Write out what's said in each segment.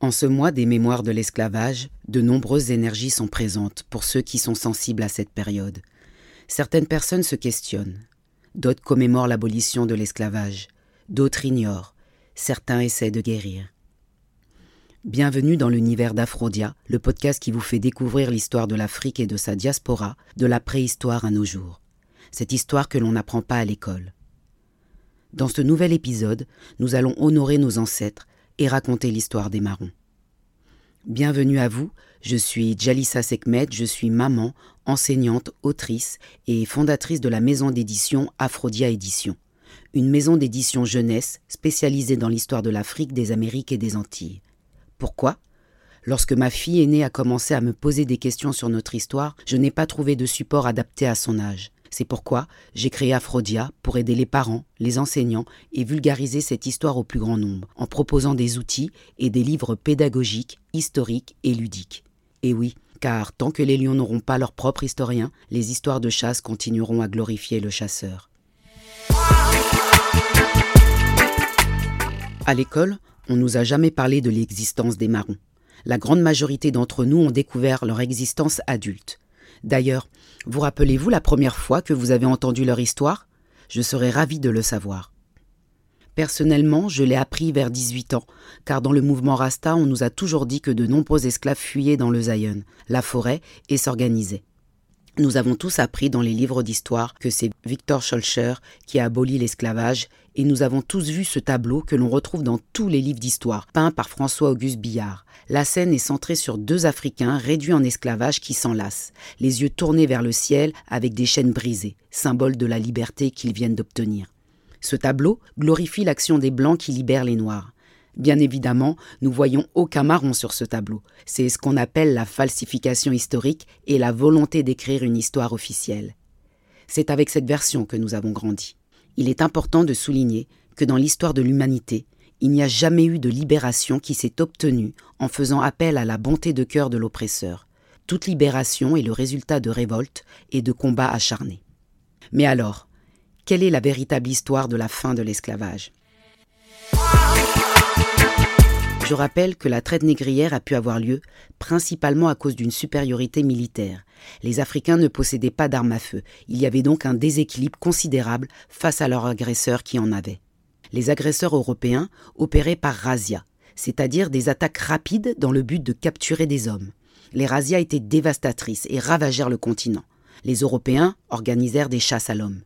En ce mois des mémoires de l'esclavage, de nombreuses énergies sont présentes pour ceux qui sont sensibles à cette période. Certaines personnes se questionnent, d'autres commémorent l'abolition de l'esclavage, d'autres ignorent, certains essaient de guérir. Bienvenue dans l'univers d'Aphrodia, le podcast qui vous fait découvrir l'histoire de l'Afrique et de sa diaspora, de la préhistoire à nos jours. Cette histoire que l'on n'apprend pas à l'école. Dans ce nouvel épisode, nous allons honorer nos ancêtres et raconter l'histoire des marrons. Bienvenue à vous, je suis Jalissa Sekmet, je suis maman, enseignante, autrice et fondatrice de la maison d'édition Aphrodia Édition, une maison d'édition jeunesse spécialisée dans l'histoire de l'Afrique, des Amériques et des Antilles. Pourquoi? Lorsque ma fille aînée a commencé à me poser des questions sur notre histoire, je n'ai pas trouvé de support adapté à son âge. C'est pourquoi j'ai créé Aphrodia pour aider les parents, les enseignants et vulgariser cette histoire au plus grand nombre, en proposant des outils et des livres pédagogiques, historiques et ludiques. Et oui, car tant que les lions n'auront pas leur propre historien, les histoires de chasse continueront à glorifier le chasseur. À l'école, on nous a jamais parlé de l'existence des marrons. La grande majorité d'entre nous ont découvert leur existence adulte. D'ailleurs, vous rappelez-vous la première fois que vous avez entendu leur histoire? Je serais ravi de le savoir. Personnellement, je l'ai appris vers 18 ans, car dans le mouvement Rasta, on nous a toujours dit que de nombreux esclaves fuyaient dans le Zion, la forêt, et s'organisaient. Nous avons tous appris dans les livres d'histoire que c'est Victor Schulcher qui a aboli l'esclavage, et nous avons tous vu ce tableau que l'on retrouve dans tous les livres d'histoire, peint par François-Auguste Billard. La scène est centrée sur deux Africains réduits en esclavage qui s'enlacent, les yeux tournés vers le ciel avec des chaînes brisées, symbole de la liberté qu'ils viennent d'obtenir. Ce tableau glorifie l'action des Blancs qui libèrent les Noirs. Bien évidemment, nous voyons aucun marron sur ce tableau. C'est ce qu'on appelle la falsification historique et la volonté d'écrire une histoire officielle. C'est avec cette version que nous avons grandi. Il est important de souligner que dans l'histoire de l'humanité, il n'y a jamais eu de libération qui s'est obtenue en faisant appel à la bonté de cœur de l'oppresseur. Toute libération est le résultat de révoltes et de combats acharnés. Mais alors, quelle est la véritable histoire de la fin de l'esclavage? Je rappelle que la traite négrière a pu avoir lieu principalement à cause d'une supériorité militaire. Les Africains ne possédaient pas d'armes à feu. Il y avait donc un déséquilibre considérable face à leurs agresseurs qui en avaient. Les agresseurs européens opéraient par razzia, c'est-à-dire des attaques rapides dans le but de capturer des hommes. Les razzias étaient dévastatrices et ravagèrent le continent. Les Européens organisèrent des chasses à l'homme.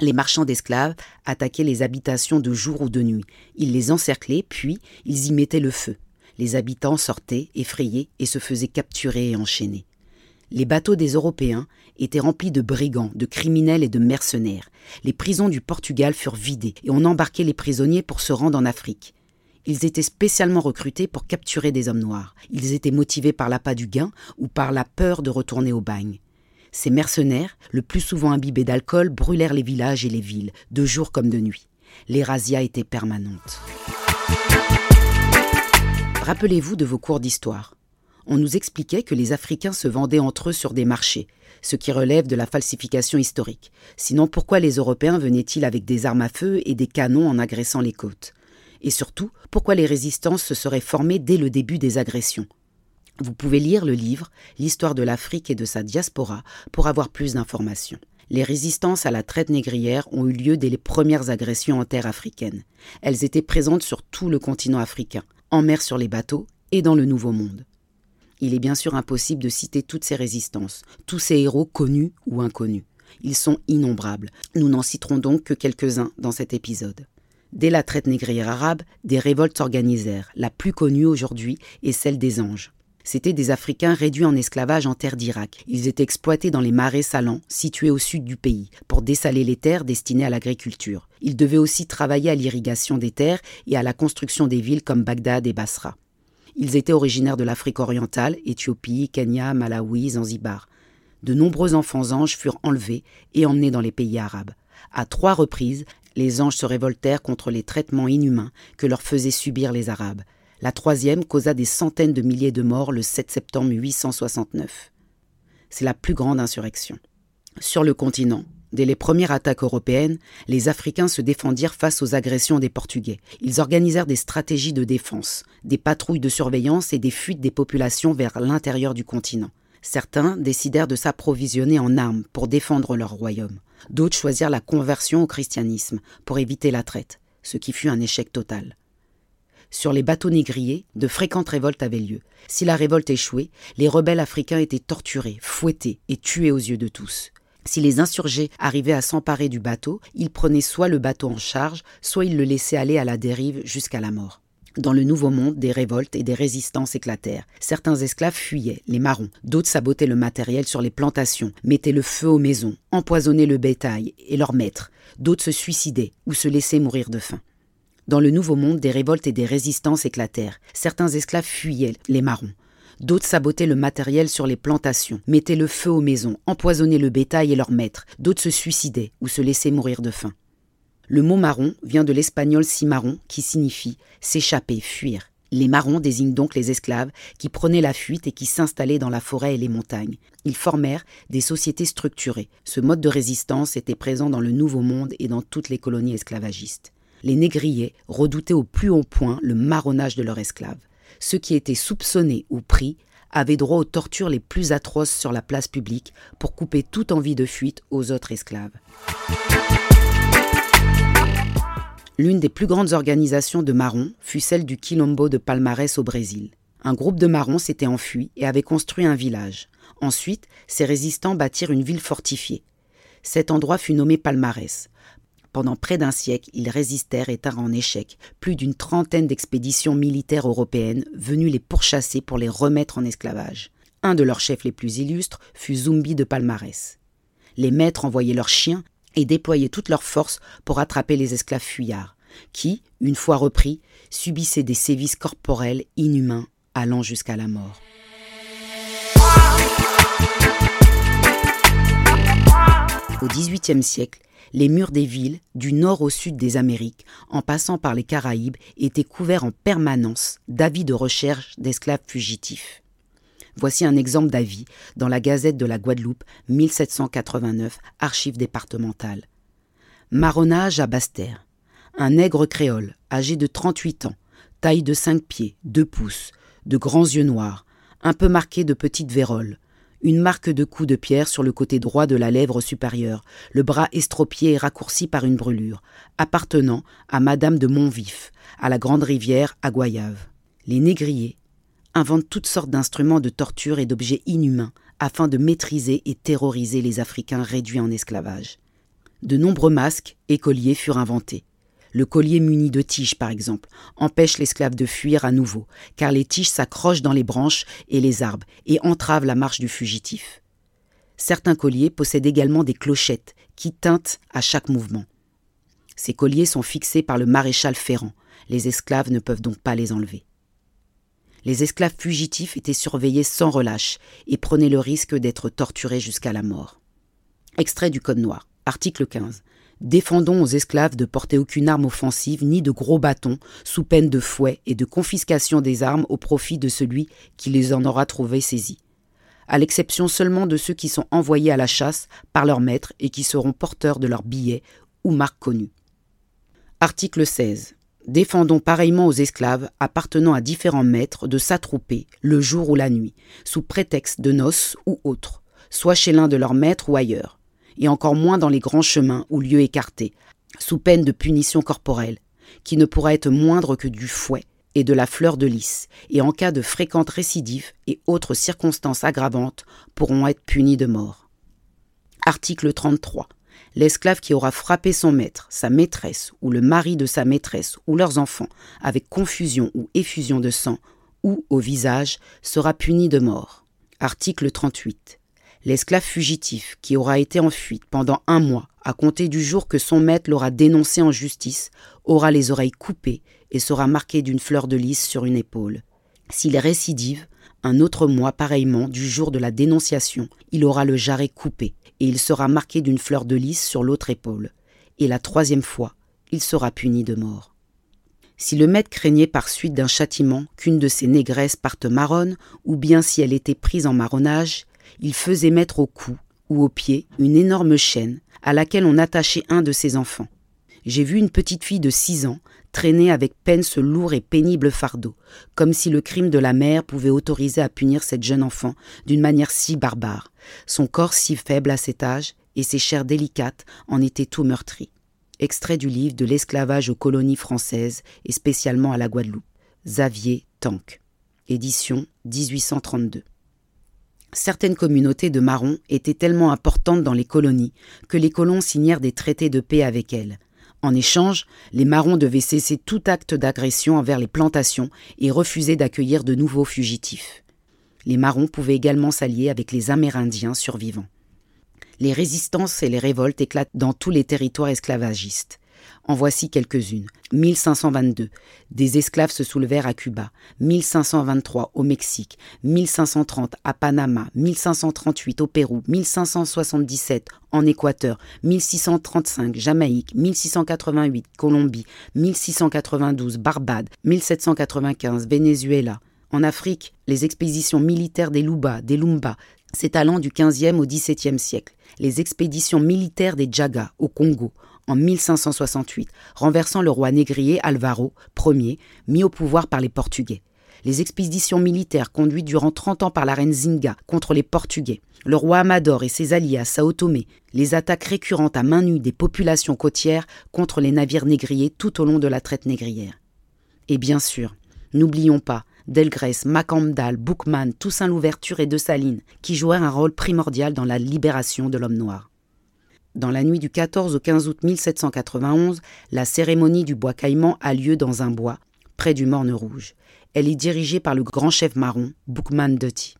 Les marchands d'esclaves attaquaient les habitations de jour ou de nuit. Ils les encerclaient, puis ils y mettaient le feu. Les habitants sortaient, effrayés, et se faisaient capturer et enchaîner. Les bateaux des Européens étaient remplis de brigands, de criminels et de mercenaires. Les prisons du Portugal furent vidées et on embarquait les prisonniers pour se rendre en Afrique. Ils étaient spécialement recrutés pour capturer des hommes noirs. Ils étaient motivés par l'appât du gain ou par la peur de retourner au bagne. Ces mercenaires, le plus souvent imbibés d'alcool, brûlèrent les villages et les villes, de jour comme de nuit. Les razzias étaient permanentes. Rappelez-vous de vos cours d'histoire. On nous expliquait que les Africains se vendaient entre eux sur des marchés, ce qui relève de la falsification historique. Sinon, pourquoi les Européens venaient-ils avec des armes à feu et des canons en agressant les côtes? Et surtout, pourquoi les résistances se seraient formées dès le début des agressions? Vous pouvez lire le livre L'histoire de l'Afrique et de sa diaspora pour avoir plus d'informations. Les résistances à la traite négrière ont eu lieu dès les premières agressions en terre africaine. Elles étaient présentes sur tout le continent africain, en mer sur les bateaux et dans le Nouveau Monde. Il est bien sûr impossible de citer toutes ces résistances, tous ces héros connus ou inconnus. Ils sont innombrables. Nous n'en citerons donc que quelques-uns dans cet épisode. Dès la traite négrière arabe, des révoltes s'organisèrent. La plus connue aujourd'hui est celle des Anges. C'étaient des Africains réduits en esclavage en terre d'Irak. Ils étaient exploités dans les marais salants, situés au sud du pays, pour dessaler les terres destinées à l'agriculture. Ils devaient aussi travailler à l'irrigation des terres et à la construction des villes comme Bagdad et Basra. Ils étaient originaires de l'Afrique orientale, Éthiopie, Kenya, Malawi, Zanzibar. De nombreux enfants anges furent enlevés et emmenés dans les pays arabes. À trois reprises, les anges se révoltèrent contre les traitements inhumains que leur faisaient subir les Arabes. La troisième causa des centaines de milliers de morts le 7 septembre 869. C'est la plus grande insurrection. Sur le continent, Dès les premières attaques européennes, les Africains se défendirent face aux agressions des Portugais. Ils organisèrent des stratégies de défense, des patrouilles de surveillance et des fuites des populations vers l'intérieur du continent. Certains décidèrent de s'approvisionner en armes pour défendre leur royaume. D'autres choisirent la conversion au christianisme pour éviter la traite, ce qui fut un échec total. Sur les bateaux négriers, de fréquentes révoltes avaient lieu. Si la révolte échouait, les rebelles africains étaient torturés, fouettés et tués aux yeux de tous. Si les insurgés arrivaient à s'emparer du bateau, ils prenaient soit le bateau en charge, soit ils le laissaient aller à la dérive jusqu'à la mort. Dans le Nouveau Monde, des révoltes et des résistances éclatèrent. Certains esclaves fuyaient, les marrons. D'autres sabotaient le matériel sur les plantations, mettaient le feu aux maisons, empoisonnaient le bétail et leurs maîtres. D'autres se suicidaient ou se laissaient mourir de faim. Dans le Nouveau Monde, des révoltes et des résistances éclatèrent. Certains esclaves fuyaient, les marrons. D'autres sabotaient le matériel sur les plantations, mettaient le feu aux maisons, empoisonnaient le bétail et leurs maîtres. D'autres se suicidaient ou se laissaient mourir de faim. Le mot marron vient de l'espagnol cimarron qui signifie s'échapper, fuir. Les marrons désignent donc les esclaves qui prenaient la fuite et qui s'installaient dans la forêt et les montagnes. Ils formèrent des sociétés structurées. Ce mode de résistance était présent dans le Nouveau Monde et dans toutes les colonies esclavagistes. Les négriers redoutaient au plus haut point le marronnage de leurs esclaves ceux qui étaient soupçonnés ou pris avaient droit aux tortures les plus atroces sur la place publique pour couper toute envie de fuite aux autres esclaves. L'une des plus grandes organisations de marrons fut celle du Quilombo de Palmarès au Brésil. Un groupe de marrons s'était enfui et avait construit un village. Ensuite, ces résistants bâtirent une ville fortifiée. Cet endroit fut nommé Palmarès. Pendant près d'un siècle, ils résistèrent et tinrent en échec plus d'une trentaine d'expéditions militaires européennes venues les pourchasser pour les remettre en esclavage. Un de leurs chefs les plus illustres fut Zumbi de Palmarès. Les maîtres envoyaient leurs chiens et déployaient toutes leurs forces pour attraper les esclaves fuyards, qui, une fois repris, subissaient des sévices corporels inhumains allant jusqu'à la mort. Au XVIIIe siècle, les murs des villes, du nord au sud des Amériques, en passant par les Caraïbes, étaient couverts en permanence d'avis de recherche d'esclaves fugitifs. Voici un exemple d'avis dans la Gazette de la Guadeloupe, 1789, archives départementales. Marronnage à Bastère. Un nègre créole, âgé de 38 ans, taille de 5 pieds, 2 pouces, de grands yeux noirs, un peu marqué de petites véroles, une marque de coup de pierre sur le côté droit de la lèvre supérieure, le bras estropié et raccourci par une brûlure, appartenant à Madame de Montvif, à la grande rivière à Goyave. Les négriers inventent toutes sortes d'instruments de torture et d'objets inhumains afin de maîtriser et terroriser les Africains réduits en esclavage. De nombreux masques et colliers furent inventés. Le collier muni de tiges, par exemple, empêche l'esclave de fuir à nouveau, car les tiges s'accrochent dans les branches et les arbres et entravent la marche du fugitif. Certains colliers possèdent également des clochettes qui tintent à chaque mouvement. Ces colliers sont fixés par le maréchal Ferrand. Les esclaves ne peuvent donc pas les enlever. Les esclaves fugitifs étaient surveillés sans relâche et prenaient le risque d'être torturés jusqu'à la mort. Extrait du Code noir, article 15. Défendons aux esclaves de porter aucune arme offensive ni de gros bâtons, sous peine de fouet et de confiscation des armes au profit de celui qui les en aura trouvées saisies. À l'exception seulement de ceux qui sont envoyés à la chasse par leur maître et qui seront porteurs de leurs billets ou marques connues. Article 16. Défendons pareillement aux esclaves appartenant à différents maîtres de s'attrouper le jour ou la nuit, sous prétexte de noces ou autres, soit chez l'un de leurs maîtres ou ailleurs et encore moins dans les grands chemins ou lieux écartés, sous peine de punition corporelle, qui ne pourra être moindre que du fouet et de la fleur de lys, et en cas de fréquentes récidives et autres circonstances aggravantes pourront être punis de mort. Article 33. L'esclave qui aura frappé son maître, sa maîtresse ou le mari de sa maîtresse ou leurs enfants avec confusion ou effusion de sang ou au visage sera puni de mort. Article 38 l'esclave fugitif qui aura été en fuite pendant un mois à compter du jour que son maître l'aura dénoncé en justice aura les oreilles coupées et sera marqué d'une fleur de lys sur une épaule. S'il récidive, un autre mois pareillement du jour de la dénonciation, il aura le jarret coupé et il sera marqué d'une fleur de lys sur l'autre épaule. Et la troisième fois, il sera puni de mort. Si le maître craignait par suite d'un châtiment qu'une de ses négresses parte marronne, ou bien si elle était prise en marronnage, il faisait mettre au cou ou au pied une énorme chaîne à laquelle on attachait un de ses enfants. J'ai vu une petite fille de six ans traîner avec peine ce lourd et pénible fardeau, comme si le crime de la mère pouvait autoriser à punir cette jeune enfant d'une manière si barbare, son corps si faible à cet âge et ses chairs délicates en étaient tout meurtries. Extrait du livre de l'esclavage aux colonies françaises et spécialement à la Guadeloupe. Xavier Tank. Édition 1832. Certaines communautés de marrons étaient tellement importantes dans les colonies que les colons signèrent des traités de paix avec elles. En échange, les marrons devaient cesser tout acte d'agression envers les plantations et refuser d'accueillir de nouveaux fugitifs. Les marrons pouvaient également s'allier avec les Amérindiens survivants. Les résistances et les révoltes éclatent dans tous les territoires esclavagistes. En voici quelques-unes. 1522. Des esclaves se soulevèrent à Cuba. 1523 au Mexique. 1530 à Panama. 1538 au Pérou. 1577 en Équateur. 1635 Jamaïque. 1688 Colombie. 1692 Barbade. 1795 Venezuela. En Afrique, les expéditions militaires des Luba, des Lumba, s'étalant du XVe au XVIIe siècle. Les expéditions militaires des Djaga au Congo, en 1568, renversant le roi négrier Alvaro Ier, mis au pouvoir par les Portugais. Les expéditions militaires conduites durant 30 ans par la reine Zinga contre les Portugais, le roi Amador et ses alliés à Sao Tomé, les attaques récurrentes à main nue des populations côtières contre les navires négriers tout au long de la traite négrière. Et bien sûr, n'oublions pas Delgrès, Macamdal, Boukman, Toussaint Louverture et De Salines, qui jouèrent un rôle primordial dans la libération de l'homme noir. Dans la nuit du 14 au 15 août 1791, la cérémonie du bois caïman a lieu dans un bois, près du Morne Rouge. Elle est dirigée par le grand chef marron, Boukman Dutty.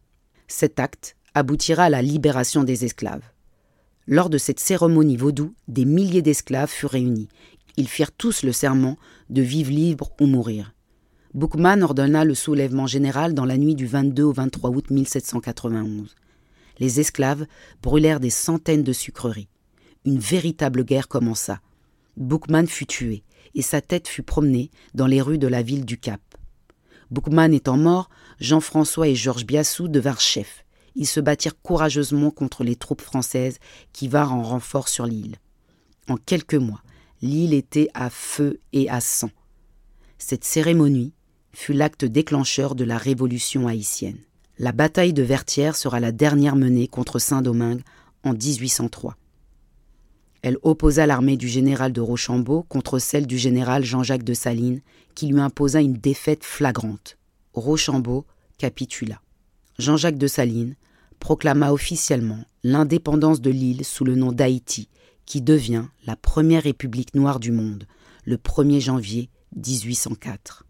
Cet acte aboutira à la libération des esclaves. Lors de cette cérémonie vaudou, des milliers d'esclaves furent réunis. Ils firent tous le serment de vivre libre ou mourir. Boukman ordonna le soulèvement général dans la nuit du 22 au 23 août 1791. Les esclaves brûlèrent des centaines de sucreries une véritable guerre commença. Boukman fut tué, et sa tête fut promenée dans les rues de la ville du Cap. Boukman étant mort, Jean-François et Georges Biassou devinrent chefs. Ils se battirent courageusement contre les troupes françaises qui vinrent en renfort sur l'île. En quelques mois, l'île était à feu et à sang. Cette cérémonie fut l'acte déclencheur de la révolution haïtienne. La bataille de Vertières sera la dernière menée contre Saint-Domingue en 1803. Elle opposa l'armée du général de Rochambeau contre celle du général Jean-Jacques de Salines, qui lui imposa une défaite flagrante. Rochambeau capitula. Jean-Jacques de Salines proclama officiellement l'indépendance de l'île sous le nom d'Haïti, qui devient la première république noire du monde, le 1er janvier 1804.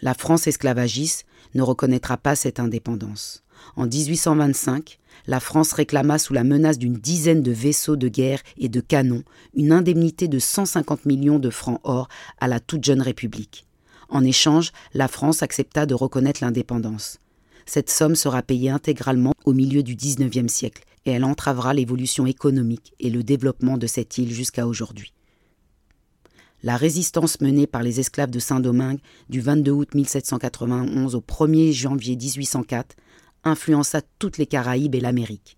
La France esclavagiste ne reconnaîtra pas cette indépendance. En 1825, la France réclama sous la menace d'une dizaine de vaisseaux de guerre et de canons une indemnité de 150 millions de francs or à la toute jeune République. En échange, la France accepta de reconnaître l'indépendance. Cette somme sera payée intégralement au milieu du XIXe siècle et elle entravera l'évolution économique et le développement de cette île jusqu'à aujourd'hui. La résistance menée par les esclaves de Saint-Domingue du 22 août 1791 au 1er janvier 1804 influença toutes les Caraïbes et l'Amérique.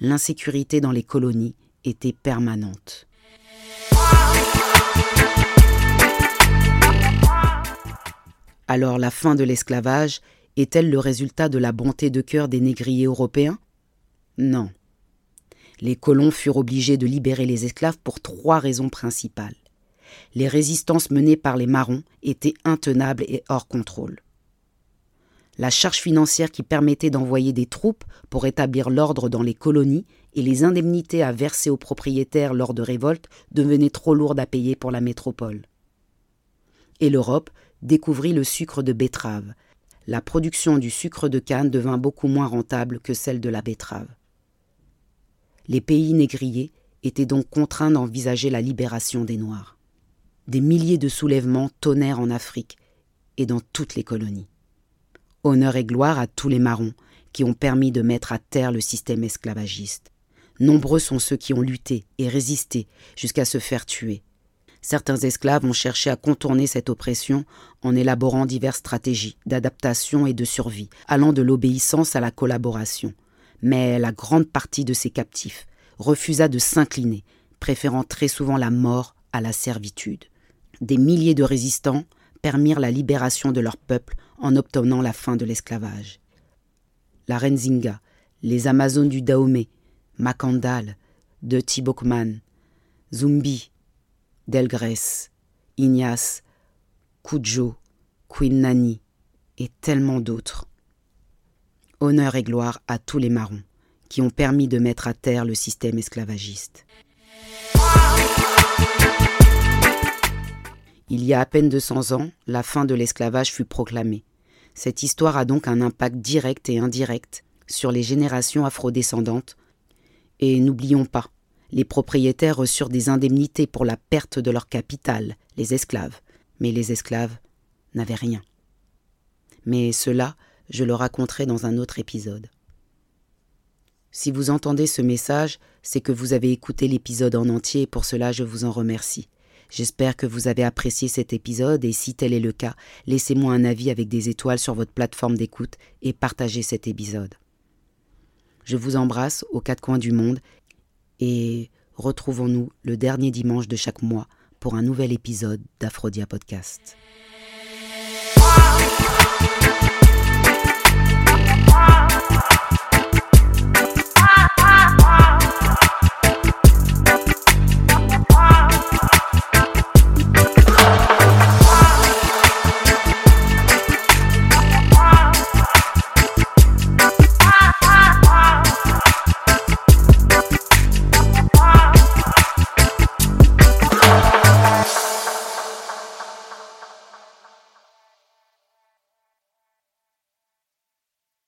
L'insécurité dans les colonies était permanente. Alors la fin de l'esclavage est-elle le résultat de la bonté de cœur des négriers européens? Non. Les colons furent obligés de libérer les esclaves pour trois raisons principales. Les résistances menées par les marrons étaient intenables et hors contrôle la charge financière qui permettait d'envoyer des troupes pour établir l'ordre dans les colonies et les indemnités à verser aux propriétaires lors de révoltes devenaient trop lourdes à payer pour la métropole. Et l'Europe découvrit le sucre de betterave. La production du sucre de canne devint beaucoup moins rentable que celle de la betterave. Les pays négriers étaient donc contraints d'envisager la libération des Noirs. Des milliers de soulèvements tonnèrent en Afrique et dans toutes les colonies. Honneur et gloire à tous les marrons qui ont permis de mettre à terre le système esclavagiste. Nombreux sont ceux qui ont lutté et résisté jusqu'à se faire tuer. Certains esclaves ont cherché à contourner cette oppression en élaborant diverses stratégies d'adaptation et de survie, allant de l'obéissance à la collaboration. Mais la grande partie de ces captifs refusa de s'incliner, préférant très souvent la mort à la servitude. Des milliers de résistants permirent la libération de leur peuple en obtenant la fin de l'esclavage. La Renzinga, les Amazones du Dahomey, Macandal, de Tibokman, Zumbi, Delgrès, Ignace, Kudjo, Queen Nani et tellement d'autres. Honneur et gloire à tous les marrons qui ont permis de mettre à terre le système esclavagiste. Il y a à peine 200 ans, la fin de l'esclavage fut proclamée. Cette histoire a donc un impact direct et indirect sur les générations afrodescendantes. Et n'oublions pas, les propriétaires reçurent des indemnités pour la perte de leur capital, les esclaves, mais les esclaves n'avaient rien. Mais cela, je le raconterai dans un autre épisode. Si vous entendez ce message, c'est que vous avez écouté l'épisode en entier et pour cela je vous en remercie. J'espère que vous avez apprécié cet épisode et si tel est le cas, laissez-moi un avis avec des étoiles sur votre plateforme d'écoute et partagez cet épisode. Je vous embrasse aux quatre coins du monde et retrouvons-nous le dernier dimanche de chaque mois pour un nouvel épisode d'Aphrodia Podcast.